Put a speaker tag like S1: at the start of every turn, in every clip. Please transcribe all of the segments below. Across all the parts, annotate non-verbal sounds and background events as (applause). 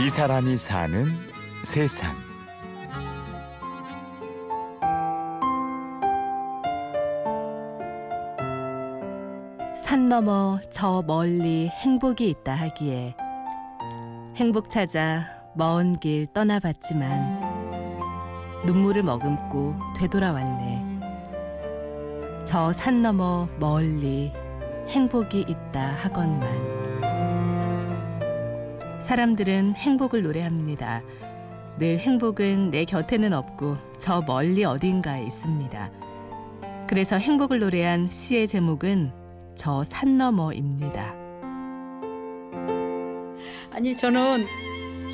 S1: 이 사람이 사는 세상.
S2: 산 너머 저 멀리 행복이 있다 하기에 행복 찾아 먼 길 떠나봤지만 눈물을 머금고 되돌아왔네. 저산 너머 멀리 행복이 있다 하건만. 사람들은 행복을 노래합니다. 늘 행복은 내 곁에는 없고 저 멀리 어딘가에 있습니다. 그래서 행복을 노래한 시의 제목은 저 산 너머입니다.
S3: 아니 저는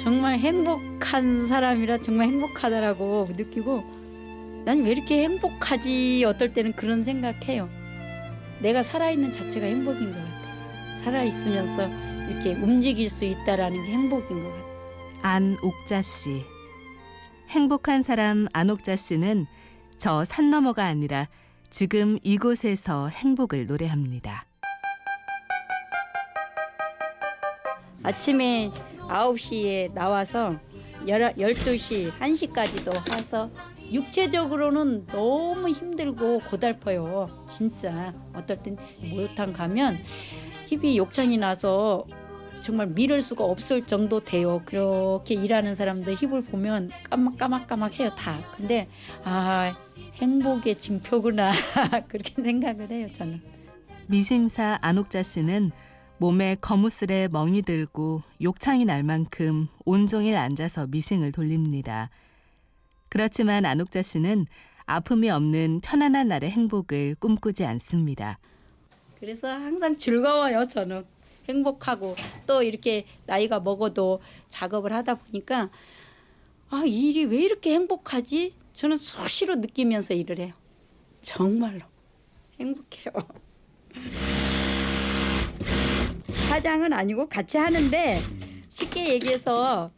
S3: 정말 행복한 사람이라 정말 행복하다라고 느끼고 난 왜 이렇게 행복하지 어떨 때는 그런 생각해요. 내가 살아있는 자체가 행복인 것 같아요. 살아있으면서 이렇게 움직일 수 있다라는 게 행복인 것 같아요.
S2: 안옥자 씨. 행복한 사람 안옥자 씨는 저 산 너머가 아니라 지금 이곳에서 행복을 노래합니다.
S3: 아침에 9시에 나와서 12시, 1시까지도 와서 육체적으로는 너무 힘들고 고달퍼요. 진짜 어떨 땐 목욕탕 가면 힙이 욕창이 나서 정말 미룰 수가 없을 정도 돼요. 그렇게 일하는 사람들 힙을 보면 까막까막까막해요 다. 근데 아 행복의 징표구나 (laughs) 그렇게 생각을 해요 저는.
S2: 미심사 안옥자 씨는 몸에 거무스레 멍이 들고 욕창이 날 만큼 온종일 앉아서 미싱을 돌립니다. 그렇지만 안옥자 씨는 아픔이 없는 편안한 날의 행복을 꿈꾸지 않습니다.
S3: 그래서 항상 즐거워요 저는 행복하고 또 이렇게 나이가 먹어도 작업을 하다 보니까 아 일이 왜 이렇게 행복하지? 저는 수시로 느끼면서 일을 해요. 정말로 행복해요. (laughs) 사장은 아니고 같이 하는데 쉽게 얘기해서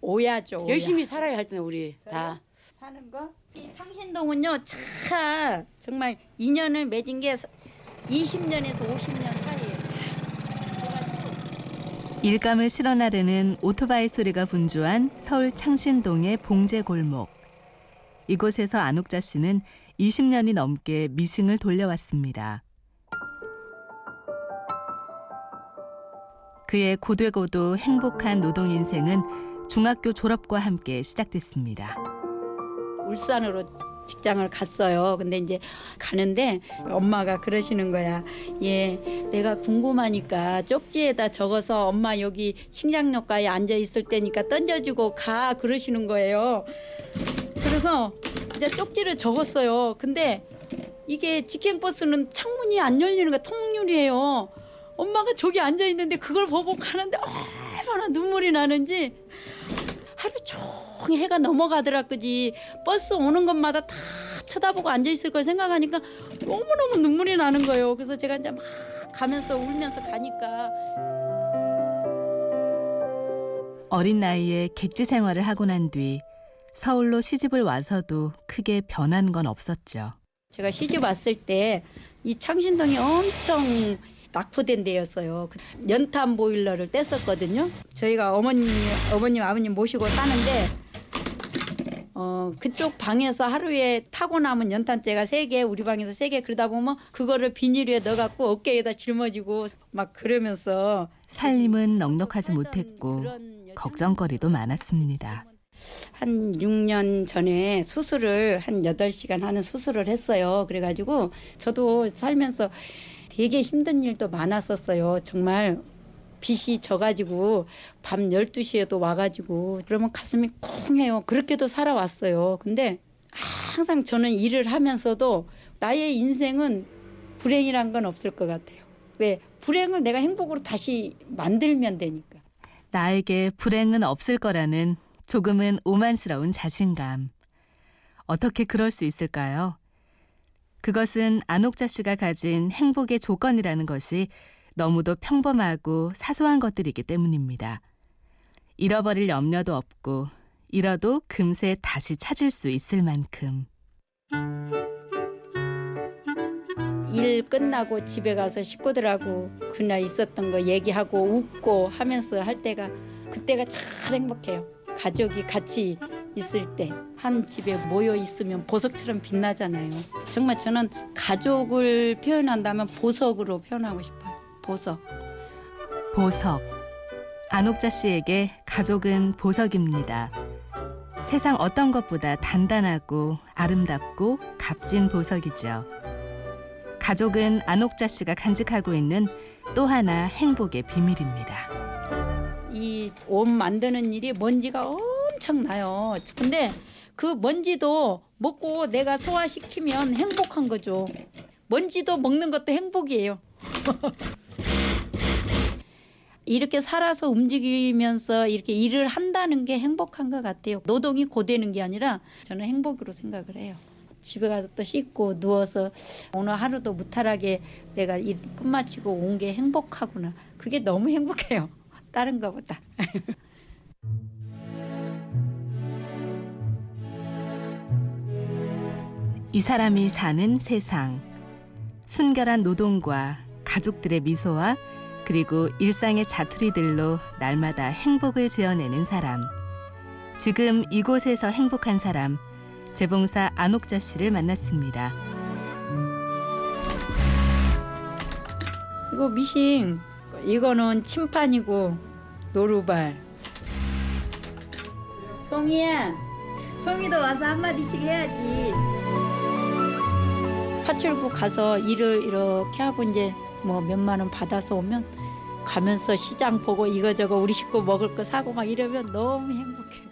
S3: 오야죠. 오야.
S4: 열심히 살아야 할 때는 우리 다.
S3: 사는 거? 이 창신동은요, 차 정말 인연을 맺은 게 20년에서 50년 사이에요. 그래가지고
S2: 일감을 실어 나르는 오토바이 소리가 분주한 서울 창신동의 봉제 골목. 이곳에서 안옥자 씨는 20년이 넘게 미싱을 돌려왔습니다. 그의 고되고도 행복한 노동 인생은 중학교 졸업과 함께 시작됐습니다.
S3: 울산으로 직장을 갔어요. 근데 이제 가는데 엄마가 그러시는 거야. 예, 내가 궁금하니까 쪽지에다 적어서 엄마 여기 식량역가에 앉아 있을 때니까 던져주고 가 그러시는 거예요. 그래서 이제 쪽지를 적었어요. 근데 이게 직행버스는 창문이 안 열리는 거야. 통유리예요. 엄마가 저기 앉아 있는데 그걸 보고 가는데 얼마나 눈물이 나는지 하루 종일 해가 넘어가더라 그지 버스 오는 것마다 다 쳐다보고 앉아 있을 걸 생각하니까 너무너무 눈물이 나는 거예요. 그래서 제가 이제 막 가면서 울면서 가니까
S2: 어린 나이에 객지 생활을 하고 난 뒤 서울로 시집을 와서도 크게 변한 건 없었죠.
S3: 제가 시집 왔을 때 이 창신동이 엄청 낙후된 데였어요. 그 연탄 보일러를 뗐었거든요. 저희가 어머님, 어머님, 아버님 모시고 사는데 어 그쪽 방에서 하루에 타고 남은 연탄재가 세 개, 우리 방에서 세 개 그러다 보면 그거를 비닐에 넣어갖고 어깨에다 짊어지고 막 그러면서
S2: 살림은 넉넉하지 못했고 걱정거리도 많았습니다.
S3: 한 6년 전에 수술을 한 8시간 하는 수술을 했어요. 그래가지고 저도 살면서 되게 힘든 일도 많았었어요. 정말 빛이 져가지고 밤 12시에도 와가지고 그러면 가슴이 쿵해요. 그렇게도 살아왔어요. 근데 항상 저는 일을 하면서도 나의 인생은 불행이란 건 없을 것 같아요. 왜? 불행을 내가 행복으로 다시 만들면 되니까.
S2: 나에게 불행은 없을 거라는 조금은 오만스러운 자신감. 어떻게 그럴 수 있을까요? 그것은 안옥자 씨가 가진 행복의 조건이라는 것이 너무도 평범하고 사소한 것들이기 때문입니다. 잃어버릴 염려도 없고 잃어도 금세 다시 찾을 수 있을 만큼.
S3: 일 끝나고 집에 가서 식구들하고 그날 있었던 거 얘기하고 웃고 하면서 할 때가 그때가 참 행복해요. 가족이 같이 있을 때 한 집에 모여 있으면 보석처럼 빛나잖아요. 정말 저는 가족을 표현한다면 보석으로 표현하고 싶어요. 보석.
S2: 보석. 안옥자 씨에게 가족은 보석입니다. 세상 어떤 것보다 단단하고 아름답고 값진 보석이죠. 가족은 안옥자 씨가 간직하고 있는 또 하나 행복의 비밀입니다.
S3: 이 옷 만드는 일이 먼지가 엄청 나요. 근데 그 먼지도 먹고 내가 소화시키면 행복한 거죠. 먼지도 먹는 것도 행복이에요. (laughs) 이렇게 살아서 움직이면서 이렇게 일을 한다는 게 행복한 것 같아요. 노동이 고되는 게 아니라 저는 행복으로 생각을 해요. 집에 가서 또 씻고 누워서 오늘 하루도 무탈하게 내가 일 끝마치고 온 게 행복하구나. 그게 너무 행복해요. (laughs) 다른 거보다. (laughs)
S2: 이 사람이 사는 세상. 순결한 노동과 가족들의 미소와 그리고 일상의 자투리들로 날마다 행복을 지어내는 사람. 지금 이곳에서 행복한 사람, 재봉사 안옥자 씨를 만났습니다.
S3: 이거 미싱. 이거는 침판이고 노루발. 송이야. 송이도 와서 한마디씩 해야지. 파출부 가서 일을 이렇게 하고 이제 뭐 몇만 원 받아서 오면 가면서 시장 보고 이거저거 우리 식구 먹을 거 사고 막 이러면 너무 행복해.